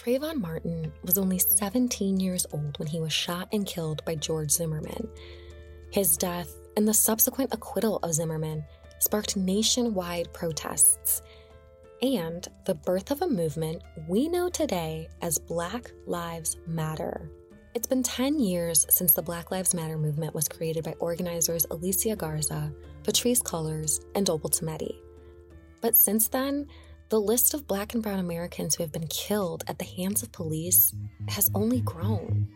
Trayvon Martin was only 17 years old when he was shot and killed by George Zimmerman. His death and the subsequent acquittal of Zimmerman sparked nationwide protests and the birth of a movement we know today as Black Lives Matter. It's been 10 years since the Black Lives Matter movement was created by organizers Alicia Garza, Patrisse Cullors, and Opal Tometi. But since then, the list of Black and Brown Americans who have been killed at the hands of police has only grown.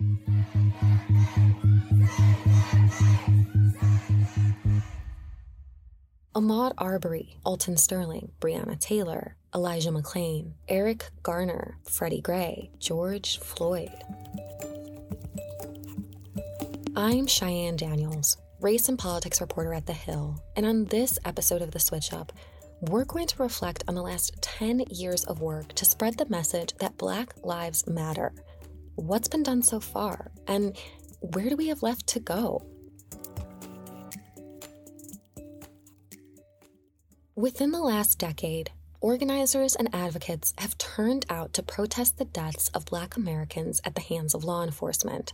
Ahmaud Arbery, Alton Sterling, Breonna Taylor, Elijah McClain, Eric Garner, Freddie Gray, George Floyd. I'm Cheyenne Daniels, race and politics reporter at The Hill, and on this episode of The Switch Up, we're going to reflect on the last 10 years of work to spread the message that Black Lives Matter. What's been done so far, and where do we have left to go? Within the last decade, organizers and advocates have turned out to protest the deaths of Black Americans at the hands of law enforcement.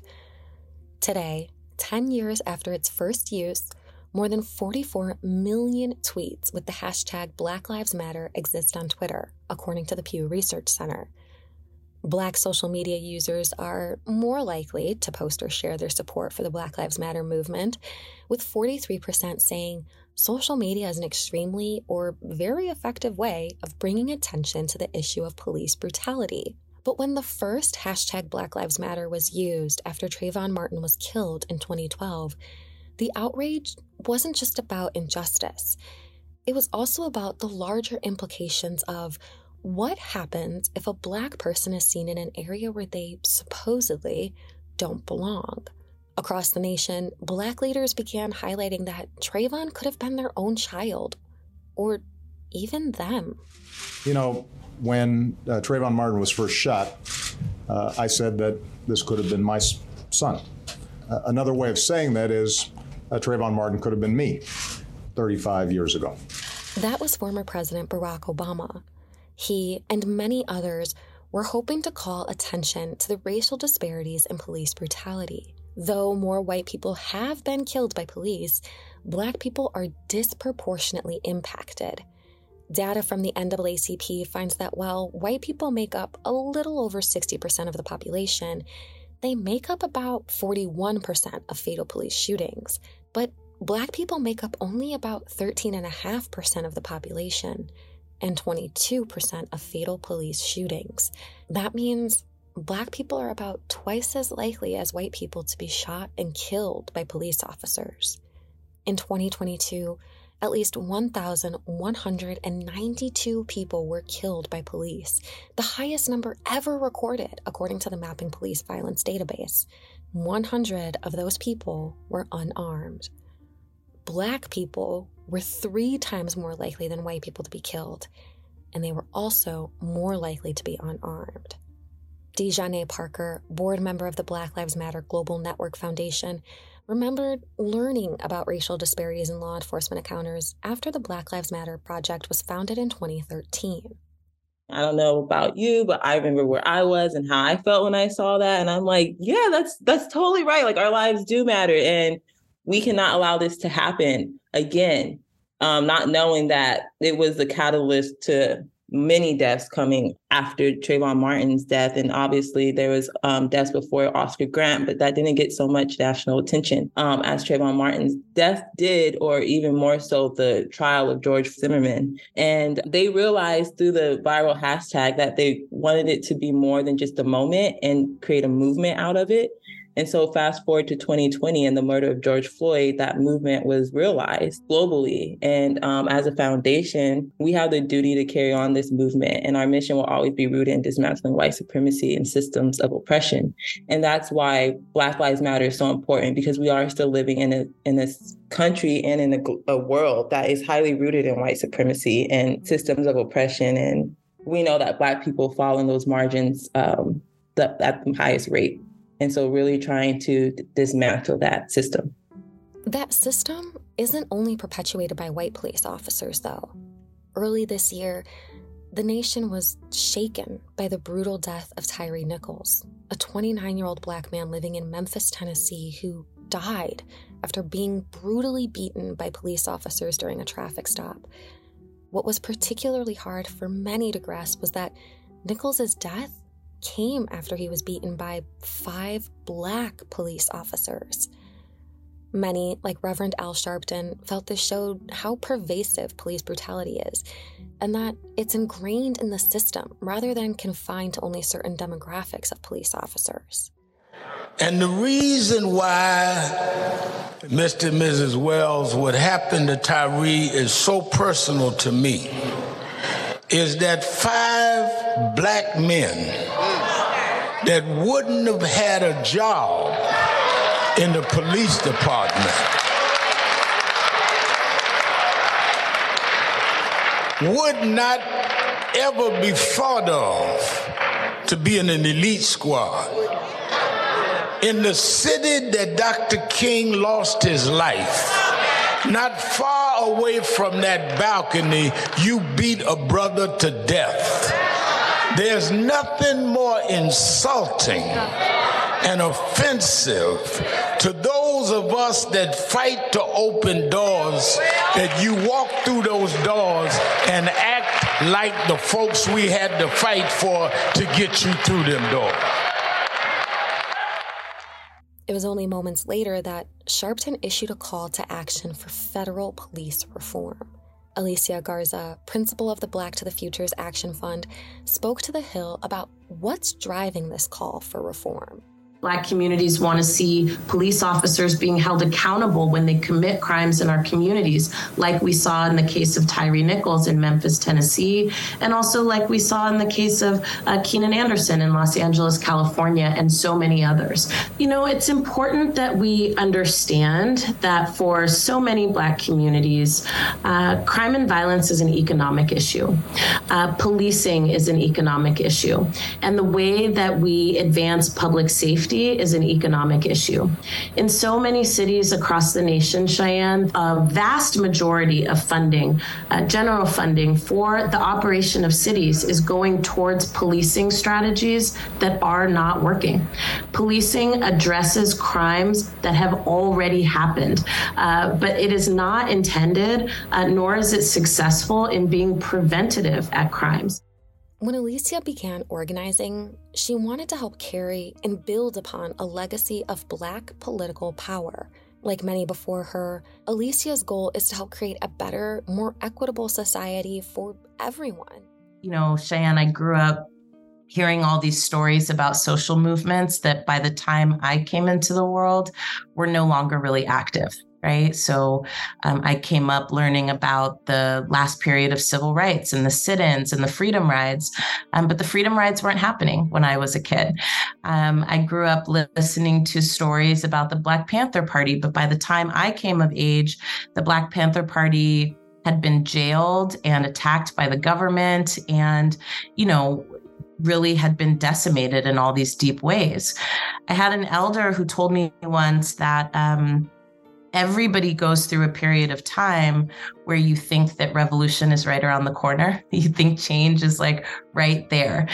Today, 10 years after its first use, more than 44 million tweets with the hashtag Black Lives Matter exist on Twitter, according to the Pew Research Center. Black social media users are more likely to post or share their support for the Black Lives Matter movement, with 43% saying social media is an extremely or very effective way of bringing attention to the issue of police brutality. But when the first hashtag Black Lives Matter was used after Trayvon Martin was killed in 2012, the outrage wasn't just about injustice. It was also about the larger implications of what happens if a black person is seen in an area where they supposedly don't belong? Across the nation, black leaders began highlighting that Trayvon could have been their own child, or even them. You know, when uh, Trayvon Martin was first shot, uh, I said that this could have been my son. Uh, another way of saying that is uh, Trayvon Martin could have been me 35 years ago. That was former President Barack Obama he and many others were hoping to call attention to the racial disparities in police brutality. Though more white people have been killed by police, black people are disproportionately impacted. Data from the NAACP finds that while white people make up a little over 60% of the population, they make up about 41% of fatal police shootings. But black people make up only about 13.5% of the population and 22% of fatal police shootings. That means Black people are about twice as likely as white people to be shot and killed by police officers. In 2022, at least 1,192 people were killed by police, the highest number ever recorded, according to the Mapping Police Violence Database. 100 of those people were unarmed. Black people were three times more likely than white people to be killed, and they were also more likely to be unarmed. D'Zhane Parker, board member of the Black Lives Matter Global Network Foundation, remembered learning about racial disparities in law enforcement encounters after the Black Lives Matter Project was founded in 2013. I don't know about you, but I remember where I was and how I felt when I saw that. And I'm like, yeah, that's that's totally right. Like our lives do matter. And we cannot allow this to happen again, um, not knowing that it was the catalyst to many deaths coming after Trayvon Martin's death. And obviously there was um, deaths before Oscar Grant, but that didn't get so much national attention um, as Trayvon Martin's death did, or even more so the trial of George Zimmerman. And they realized through the viral hashtag that they wanted it to be more than just a moment and create a movement out of it. And so, fast forward to 2020 and the murder of George Floyd, that movement was realized globally. And um, as a foundation, we have the duty to carry on this movement. And our mission will always be rooted in dismantling white supremacy and systems of oppression. And that's why Black Lives Matter is so important because we are still living in a in this country and in a, a world that is highly rooted in white supremacy and systems of oppression. And we know that Black people fall in those margins um, the, at the highest rate. And so, really trying to dismantle that system. That system isn't only perpetuated by white police officers, though. Early this year, The nation was shaken by the brutal death of Tyre Nichols, a 29 year old black man living in Memphis, Tennessee, who died after being brutally beaten by police officers during a traffic stop. What was particularly hard for many to grasp was that Nichols' death came after he was beaten by five black police officers. Many, like Reverend Al Sharpton, felt this showed how pervasive police brutality is, and that it's ingrained in the system rather than confined to only certain demographics of police officers. And the reason why Mr. and Mrs. Wells, what happened to Tyre is so personal to me is that five black men that wouldn't have had a job in the police department would not ever be thought of to be in an elite squad. In the city that Dr. King lost his life, not far away from that balcony, you beat a brother to death. There's nothing more insulting and offensive to those of us that fight to open doors that you walk through those doors and act like the folks we had to fight for to get you through them doors. It was only moments later that Sharpton issued a call to action for federal police reform. Alicia Garza, principal of the Black to the Futures Action Fund, spoke to The Hill about what's driving this call for reform. Black communities want to see police officers being held accountable when they commit crimes in our communities, like we saw in the case of Tyre Nichols in Memphis, Tennessee, and also like we saw in the case of uh, Keenan Anderson in Los Angeles, California, and so many others. You know, it's important that we understand that for so many Black communities, uh, crime and violence is an economic issue. Uh, policing is an economic issue. And the way that we advance public safety safety is an economic issue. In so many cities across the nation, Cheyenne, a vast majority of funding, uh, general funding for the operation of cities is going towards policing strategies that are not working. Policing addresses crimes that have already happened, uh, but it is not intended, uh, nor is it successful in being preventative at crimes. When Alicia began organizing, she wanted to help carry and build upon a legacy of Black political power. Like many before her, Alicia's goal is to help create a better, more equitable society for everyone. You know, Cheyenne, I grew up hearing all these stories about social movements that by the time I came into the world were no longer really active right? So um, I came up learning about the last period of civil rights and the sit ins and the freedom rides, um, but the freedom rides weren't happening when I was a kid. Um, I grew up listening to stories about the Black Panther Party, but by the time I came of age, the Black Panther Party had been jailed and attacked by the government and, you know, really had been decimated in all these deep ways. I had an elder who told me once that um, everybody goes through a period of time where you think that revolution is right around the corner. You think change is like right there.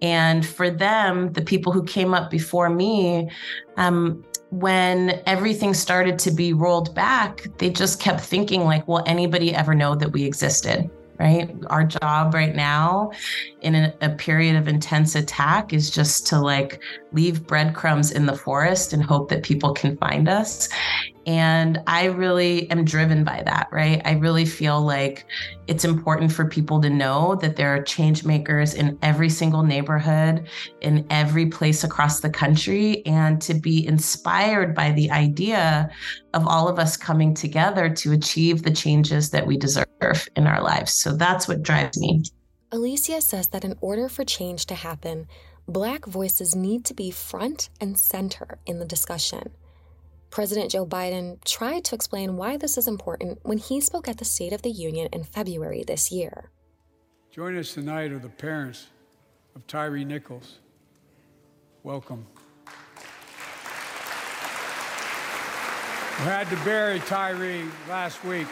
And for them, the people who came up before me, um, when everything started to be rolled back, they just kept thinking, like, will anybody ever know that we existed? right? Our job right now in a, a, period of intense attack is just to like leave breadcrumbs in the forest and hope that people can find us. And I really am driven by that, right? I really feel like it's important for people to know that there are change makers in every single neighborhood, in every place across the country, and to be inspired by the idea of all of us coming together to achieve the changes that we deserve in our lives. So that's what drives me. Alicia says that in order for change to happen, Black voices need to be front and center in the discussion. President Joe Biden tried to explain why this is important when he spoke at the State of the Union in February this year. Join us tonight are the parents of Tyre Nichols. Welcome. We had to bury Tyre last week,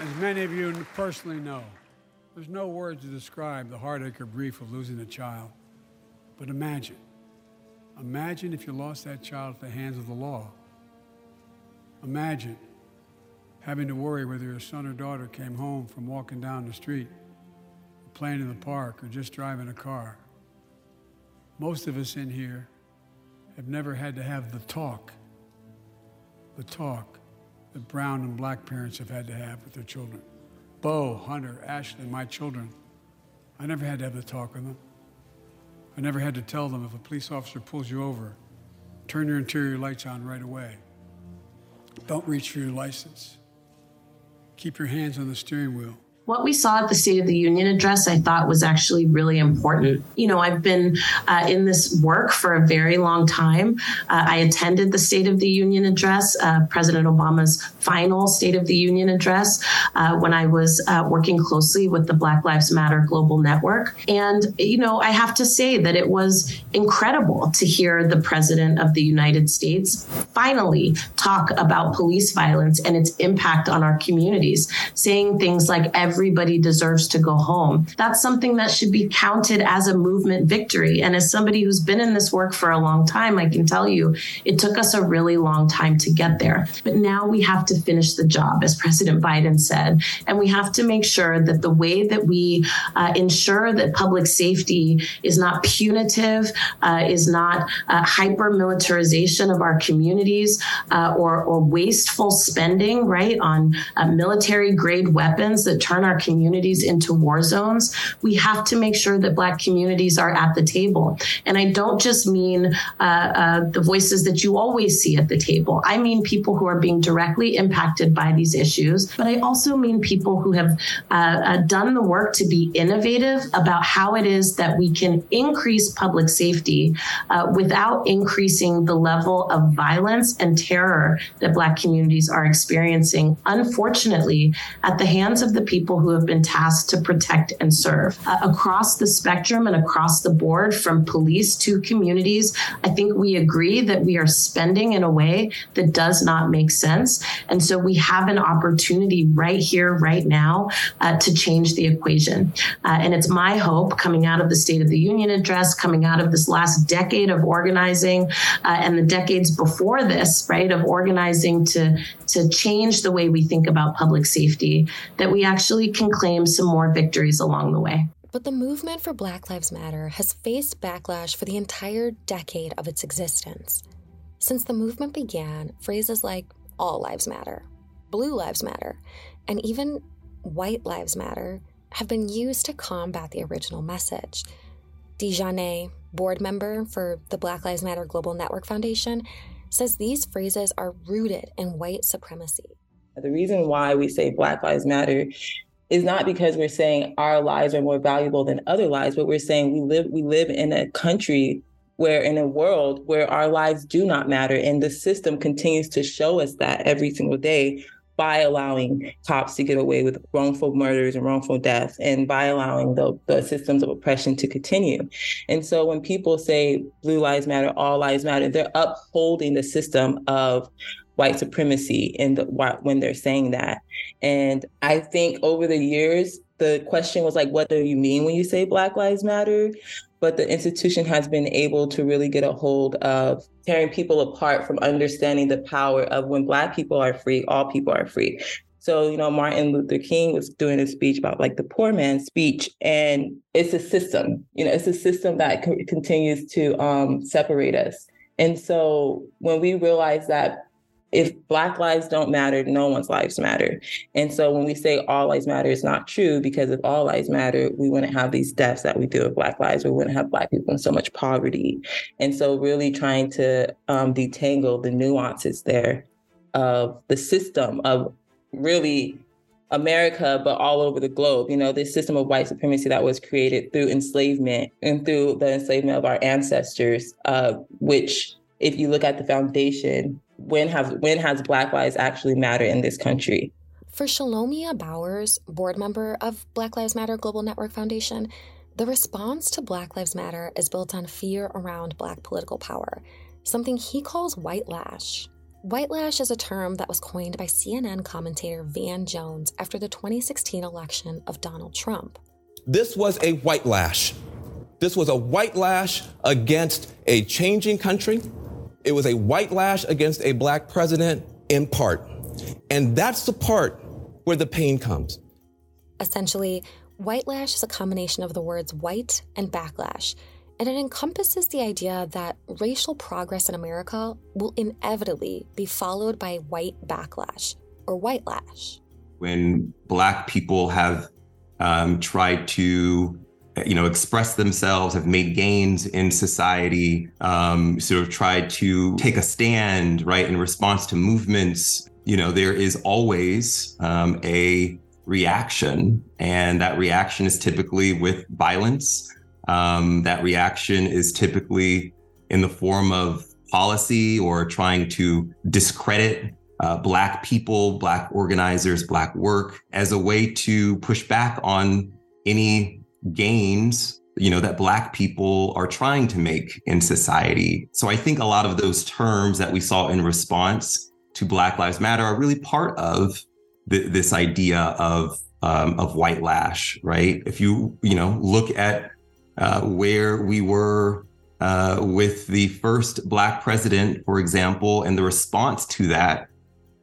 as many of you personally know. There's no words to describe the heartache or grief of losing a child. But imagine, imagine if you lost that child at the hands of the law. Imagine having to worry whether your son or daughter came home from walking down the street, playing in the park, or just driving a car. Most of us in here have never had to have the talk, the talk that brown and black parents have had to have with their children. Bo, Hunter, Ashley, my children. I never had to have the talk with them. I never had to tell them if a police officer pulls you over, turn your interior lights on right away. Don't reach for your license. Keep your hands on the steering wheel. What we saw at the State of the Union address, I thought was actually really important. You know, I've been uh, in this work for a very long time. Uh, I attended the State of the Union address, uh, President Obama's final State of the Union address, uh, when I was uh, working closely with the Black Lives Matter Global Network. And, you know, I have to say that it was incredible to hear the President of the United States finally talk about police violence and its impact on our communities, saying things like, everybody deserves to go home. That's something that should be counted as a movement victory. And as somebody who's been in this work for a long time, I can tell you it took us a really long time to get there. But now we have to finish the job, as President Biden said. And we have to make sure that the way that we uh, ensure that public safety is not punitive, uh, is not uh, hyper militarization of our communities uh, or, or wasteful spending, right, on uh, military grade weapons that turn turn our communities into war zones, we have to make sure that Black communities are at the table. And I don't just mean uh, uh, the voices that you always see at the table. I mean people who are being directly impacted by these issues, but I also mean people who have uh, uh done the work to be innovative about how it is that we can increase public safety uh, without increasing the level of violence and terror that Black communities are experiencing, unfortunately, at the hands of the people people who have been tasked to protect and serve. Uh, across the spectrum and across the board, from police to communities, I think we agree that we are spending in a way that does not make sense. And so we have an opportunity right here, right now, uh, to change the equation. Uh, and it's my hope coming out of the State of the Union address, coming out of this last decade of organizing uh, and the decades before this, right, of organizing to, to change the way we think about public safety, that we actually can claim some more victories along the way. But the movement for Black Lives Matter has faced backlash for the entire decade of its existence. Since the movement began, phrases like all lives matter, blue lives matter, and even white lives matter have been used to combat the original message. D'Zhane, board member for the Black Lives Matter Global Network Foundation, says these phrases are rooted in white supremacy. The reason why we say Black Lives Matter is not because we're saying our lives are more valuable than other lives, but we're saying we live we live in a country where in a world where our lives do not matter and the system continues to show us that every single day by allowing cops to get away with wrongful murders and wrongful deaths and by allowing the, the systems of oppression to continue. And so when people say blue lives matter, all lives matter, they're upholding the system of white supremacy in the when they're saying that. And I think over the years, the question was like, what do you mean when you say Black Lives Matter? But the institution has been able to really get a hold of tearing people apart from understanding the power of when Black people are free, all people are free. So, you know, Martin Luther King was doing a speech about like the poor man's speech, and it's a system, you know, it's a system that co- continues to um, separate us. And so when we realize that if Black lives don't matter, no one's lives matter. And so when we say all lives matter, it's not true because if all lives matter, we wouldn't have these deaths that we do with Black lives. We wouldn't have Black people in so much poverty. And so really trying to um, detangle the nuances there of the system of really America, but all over the globe. You know, this system of white supremacy that was created through enslavement and through the enslavement of our ancestors, uh, which, if you look at the foundation, when have when has Black lives actually mattered in this country? For Shalomyah Bowers, board member of Black Lives Matter Global Network Foundation, the response to Black Lives Matter is built on fear around Black political power, something he calls white lash. Whitelash is a term that was coined by CNN commentator Van Jones after the 2016 election of Donald Trump. This was a white lash. This was a white lash against a changing country. It was a white lash against a black president in part. And that's the part where the pain comes. Essentially, whitelash is a combination of the words white and backlash, and it encompasses the idea that racial progress in America will inevitably be followed by white backlash or white lash. When Black people have um, tried to you know express themselves have made gains in society um, sort of tried to take a stand right in response to movements. You know there is always um, a reaction and that reaction is typically with violence. Um, that reaction is typically in the form of policy or trying to discredit uh, Black people, Black organizers, Black work as a way to push back on any gains you know that black people are trying to make in society. So i think a lot of those terms that we saw in response to black lives matter are really part of this idea of um, of white lash right? If you you know look at uh, where we were uh, with the first black president, for example, and the response to that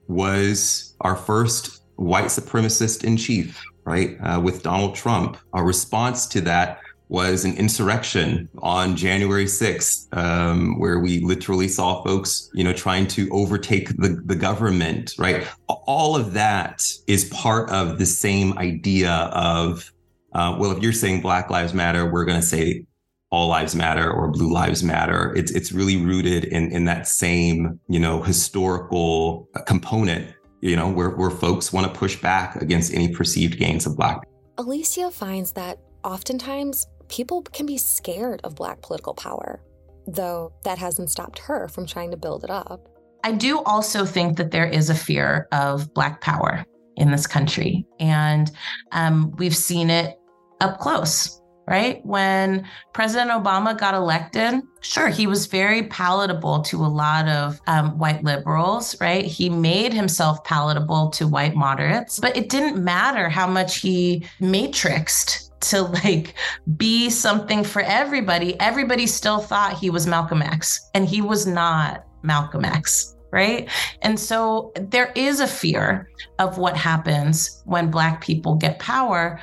was our first white supremacist in chief, right? Uh, with Donald Trump. Our response to that was an insurrection on January 6th, um, where we literally saw folks, you know, trying to overtake the, the government, right? All of that is part of the same idea of uh, well, if you're saying Black Lives Matter, we're going to say all lives matter or blue lives matter. It's it's really rooted in in that same you know historical component. You know where where folks want to push back against any perceived gains of black. Alicia finds that oftentimes people can be scared of black political power, though that hasn't stopped her from trying to build it up. I do also think that there is a fear of black power in this country, and um, we've seen it up close, right? When President Obama got elected, sure, he was very palatable to a lot of um, white liberals, right? He made himself palatable to white moderates, but it didn't matter how much he matrixed to like be something for everybody. Everybody still thought he was Malcolm X, and he was not Malcolm X right? And so there is a fear of what happens when Black people get power.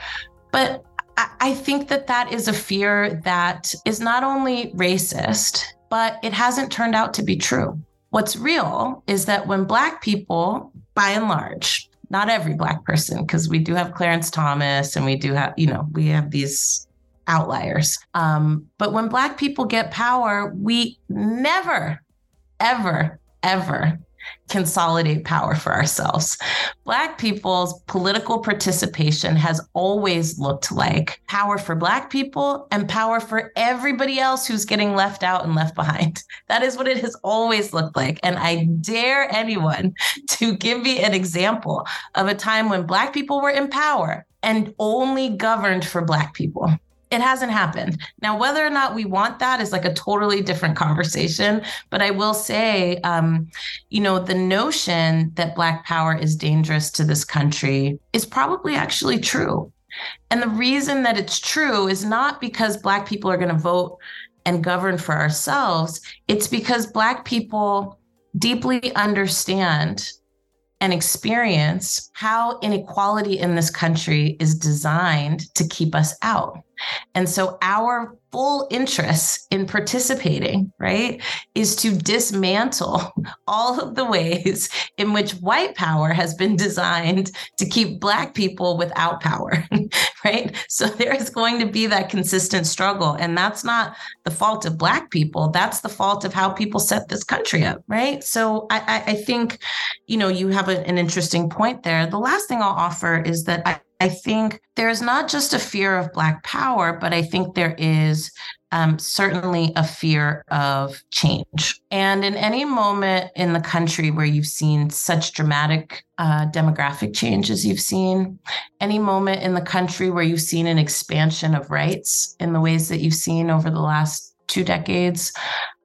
But I think that that is a fear that is not only racist, but it hasn't turned out to be true. What's real is that when Black people, by and large, not every Black person, because we do have Clarence Thomas and we do have, you know, we have these outliers. Um, but when Black people get power, we never, ever, ever consolidate power for ourselves. Black people's political participation has always looked like power for Black people and power for everybody else who's getting left out and left behind. That is what it has always looked like. And I dare anyone to give me an example of a time when Black people were in power and only governed for Black people it hasn't happened. Now, whether or not we want that is like a totally different conversation. But I will say, um, you know, the notion that Black power is dangerous to this country is probably actually true. And the reason that it's true is not because Black people are going to vote and govern for ourselves, it's because Black people deeply understand and experience how inequality in this country is designed to keep us out. And so our full interest in participating, right, is to dismantle all of the ways in which white power has been designed to keep Black people without power, right? So there is going to be that consistent struggle. And that's not the fault of Black people, that's the fault of how people set this country up, right? So I, I think, you know, you have a, an interesting point there. The last thing I'll offer is that I, I think there's not just a fear of Black power, but I think there is um, certainly a fear of change. And in any moment in the country where you've seen such dramatic uh, demographic changes, you've seen any moment in the country where you've seen an expansion of rights in the ways that you've seen over the last two decades,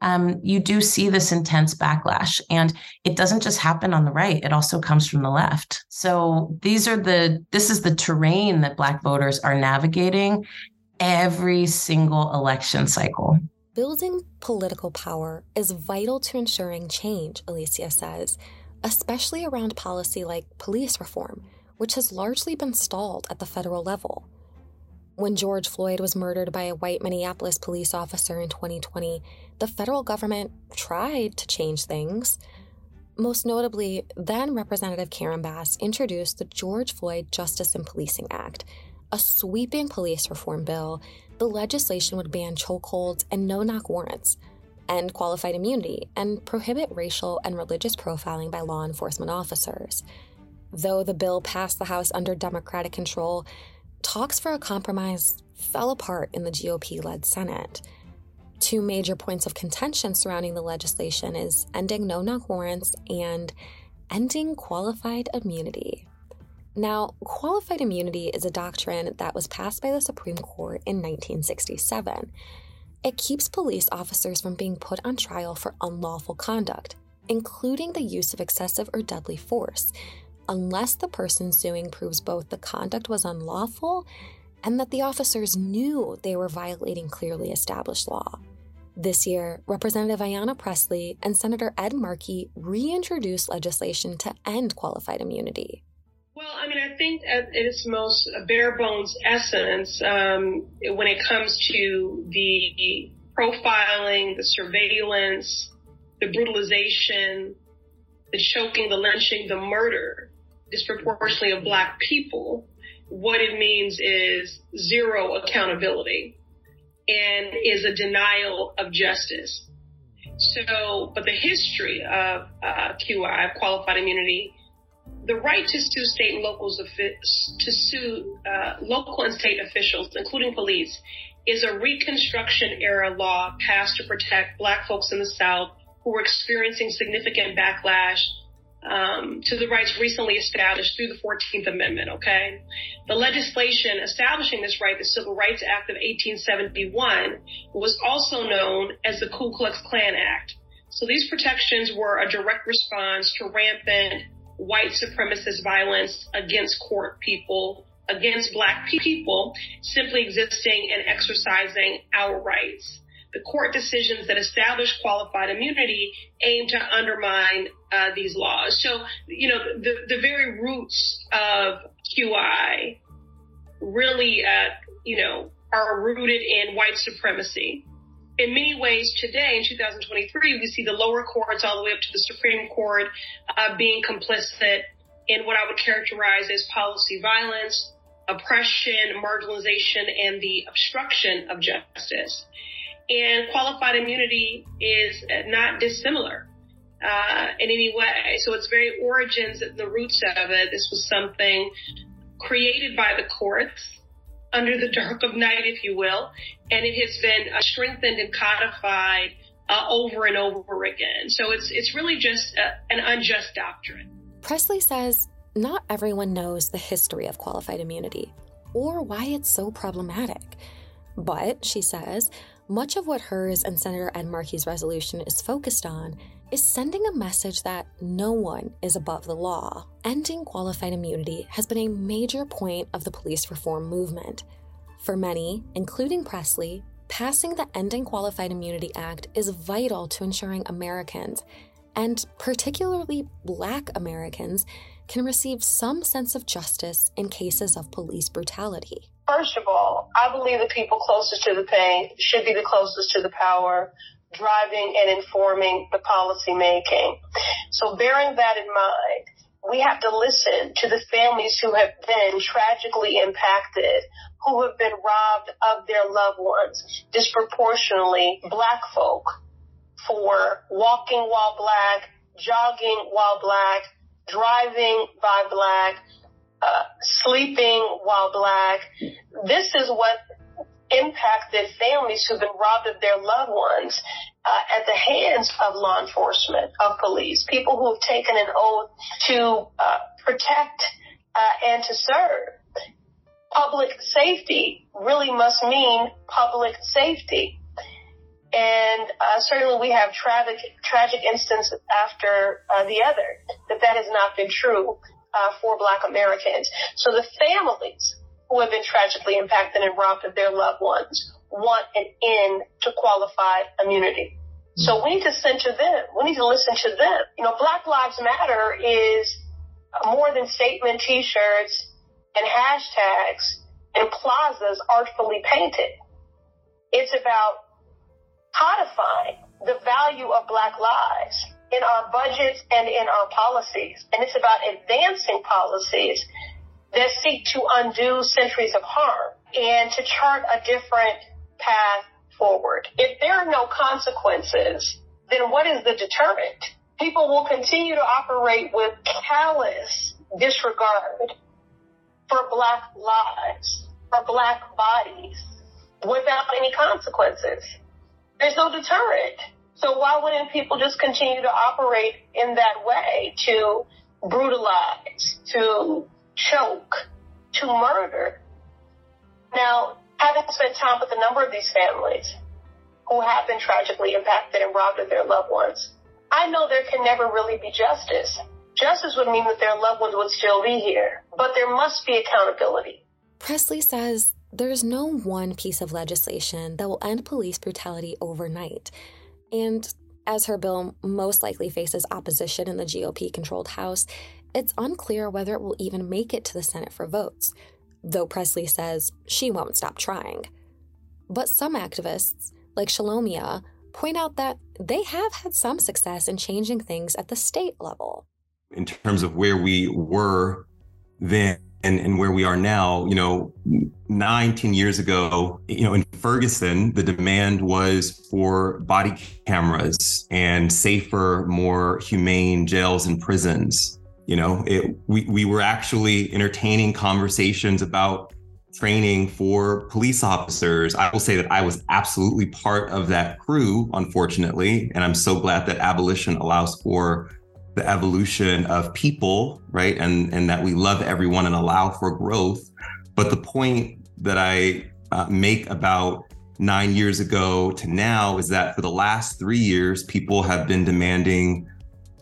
um, you do see this intense backlash. And it doesn't just happen on the right, it also comes from the left. So these are the, this is the terrain that Black voters are navigating every single election cycle. Building political power is vital to ensuring change, Alicia says, especially around policy like police reform, which has largely been stalled at the federal level. When George Floyd was murdered by a white Minneapolis police officer in 2020, the federal government tried to change things. Most notably, then Representative Karen Bass introduced the George Floyd Justice and Policing Act, a sweeping police reform bill. The legislation would ban chokeholds and no knock warrants, end qualified immunity, and prohibit racial and religious profiling by law enforcement officers. Though the bill passed the House under Democratic control, talks for a compromise fell apart in the GOP led Senate. Two major points of contention surrounding the legislation is ending no knock warrants and ending qualified immunity. Now, qualified immunity is a doctrine that was passed by the Supreme Court in 1967. It keeps police officers from being put on trial for unlawful conduct, including the use of excessive or deadly force, unless the person suing proves both the conduct was unlawful and that the officers knew they were violating clearly established law. This year, Representative Ayanna Pressley and Senator Ed Markey reintroduced legislation to end qualified immunity. Well, I mean, I think at its most bare bones essence, um, when it comes to the profiling, the surveillance, the brutalization, the choking, the lynching, the murder disproportionately of black people, what it means is zero accountability and is a denial of justice. So, but the history of uh, QI, qualified immunity, the right to sue state and locals to sue uh, local and state officials, including police, is a Reconstruction era law passed to protect Black folks in the South who were experiencing significant backlash um, to the rights recently established through the 14th Amendment, okay? The legislation establishing this right, the Civil Rights Act of 1871, was also known as the Ku Klux Klan Act. So these protections were a direct response to rampant white supremacist violence against court people, against black people simply existing and exercising our rights the court decisions that establish qualified immunity aim to undermine uh, these laws. So, you know, the, the very roots of QI really, uh, you know, are rooted in white supremacy. In many ways today, in 2023, we see the lower courts all the way up to the Supreme Court uh, being complicit in what I would characterize as policy violence, oppression, marginalization, and the obstruction of justice. And qualified immunity is not dissimilar uh, in any way. So its very origins, the roots of it, this was something created by the courts under the dark of night, if you will, and it has been uh, strengthened and codified uh, over and over again. So it's it's really just a, uh, an unjust doctrine. Pressley says not everyone knows the history of qualified immunity or why it's so problematic. But, she says, much of what hers and Senator Ed Markey's resolution is focused on is sending a message that no one is above the law. Ending qualified immunity has been a major point of the police reform movement. For many, including Pressley, passing the Ending Qualified Immunity Act is vital to ensuring Americans, and particularly Black Americans, can receive some sense of justice in cases of police brutality. First of all, I believe the people closest to the pain should be the closest to the power, driving and informing the policy making. So bearing that in mind, we have to listen to the families who have been tragically impacted, who have been robbed of their loved ones, disproportionately black folk, for walking while black, jogging while black, driving by black, uh, sleeping while black. This is what impacted families who've been robbed of their loved ones uh, at the hands of law enforcement, of police, people who have taken an oath to uh, protect uh, and to serve. Public safety really must mean public safety. And uh, certainly we have tragic, tragic instances after uh, the other that that has not been true uh, for Black Americans. So the families who have been tragically impacted and robbed of their loved ones want an end to qualified immunity. So we need to center them. We need to listen to them. You know, Black Lives Matter is more than statement t-shirts and hashtags and plazas artfully painted. It's about codifying the value of Black lives in our budgets and in our policies. And it's about advancing policies that seek to undo centuries of harm and to chart a different path forward. If there are no consequences, then what is the deterrent? People will continue to operate with callous disregard for black lives, for black bodies, without any consequences. There's no deterrent. So why wouldn't people just continue to operate in that way to brutalize, to choke, to murder? Now, having spent time with a number of these families who have been tragically impacted and robbed of their loved ones, I know there can never really be justice. Justice would mean that their loved ones would still be here, but there must be accountability. Pressley says there's no one piece of legislation that will end police brutality overnight. And as her bill most likely faces opposition in the GOP controlled House, it's unclear whether it will even make it to the Senate for votes, though Pressley says she won't stop trying. But some activists, like Shalomyah, point out that they have had some success in changing things at the state level. In terms of where we were then and, and where we are now, you know, nine, 10 years ago, you know, in Ferguson, the demand was for body cameras and safer, more humane jails and prisons. You know, it, we, we were actually entertaining conversations about training for police officers. I will say that I was absolutely part of that crew, unfortunately. And I'm so glad that abolition allows for the evolution of people, right? And, and that we love everyone and allow for growth. But the point that I uh, make about nine years ago to now is that for the last three years, people have been demanding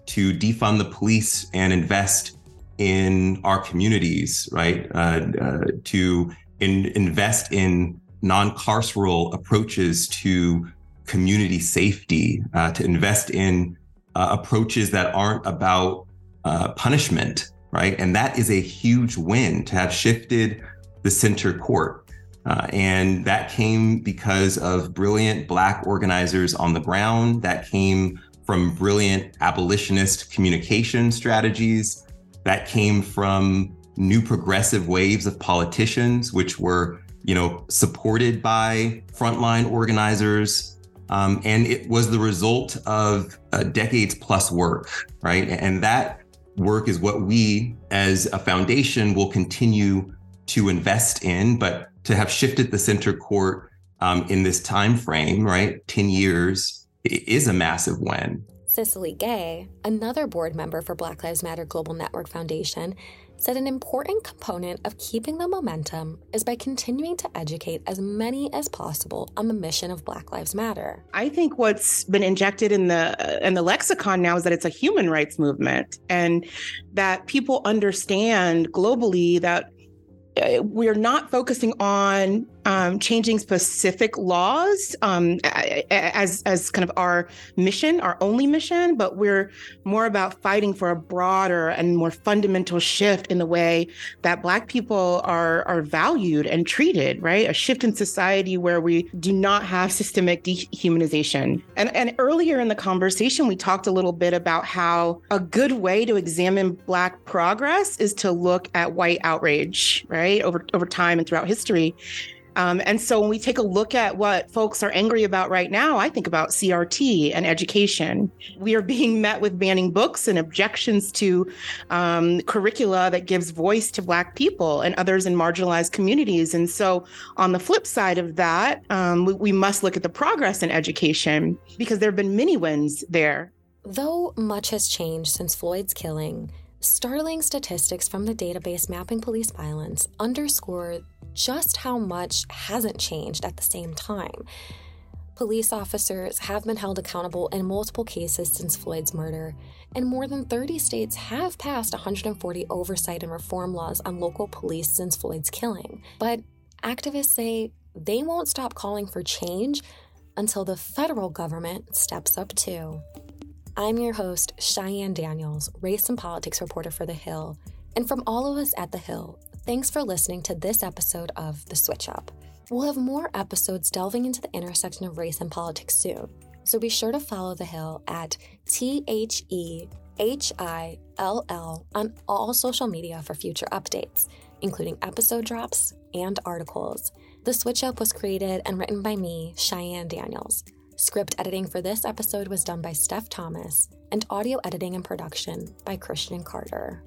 to defund the police and invest in our communities, right? Uh, uh, to in, invest in non carceral approaches to community safety, uh, to invest in uh, approaches that aren't about uh, punishment, right? And that is a huge win to have shifted the center court. Uh, and that came because of brilliant Black organizers on the ground. That came from brilliant abolitionist communication strategies. That came from new progressive waves of politicians, which were, you know, supported by frontline organizers um, and it was the result of decades plus work, right? And that work is what we as a foundation will continue to invest in, but to have shifted the center court um, in this time frame, right, 10 years, is a massive win. Cicely Gay, another board member for Black Lives Matter Global Network Foundation, said an important component of keeping the momentum is by continuing to educate as many as possible on the mission of Black Lives Matter. I think what's been injected in the in the lexicon now is that it's a human rights movement and that people understand globally that uh, we're not focusing on um, changing specific laws um, as as kind of our mission, our only mission, but we're more about fighting for a broader and more fundamental shift in the way that Black people are are valued and treated. Right, a shift in society where we do not have systemic dehumanization. And and earlier in the conversation, we talked a little bit about how a good way to examine Black progress is to look at white outrage, right, over over time and throughout history. Um, and so when we take a look at what folks are angry about right now, I think about CRT and education. We are being met with banning books and objections to um, curricula that gives voice to Black people and others in marginalized communities. And so on the flip side of that, um, we, we must look at the progress in education because there have been many wins there. Though much has changed since Floyd's killing, startling statistics from the database mapping police violence underscore just how much hasn't changed at the same time. Police officers have been held accountable in multiple cases since Floyd's murder, and more than 30 states have passed 140 oversight and reform laws on local police since Floyd's killing. But activists say they won't stop calling for change until the federal government steps up too. I'm your host, Cheyenne Daniels, race and politics reporter for The Hill. And from all of us at The Hill, thanks for listening to this episode of The Switch Up. We'll have more episodes delving into the intersection of race and politics soon. So be sure to follow The Hill at T H E H I L L on all social media for future updates, including episode drops and articles. The Switch Up was created and written by me, Cheyenne Daniels. Script editing for this episode was done by Steph Thomas, and audio editing and production by Christian Carter.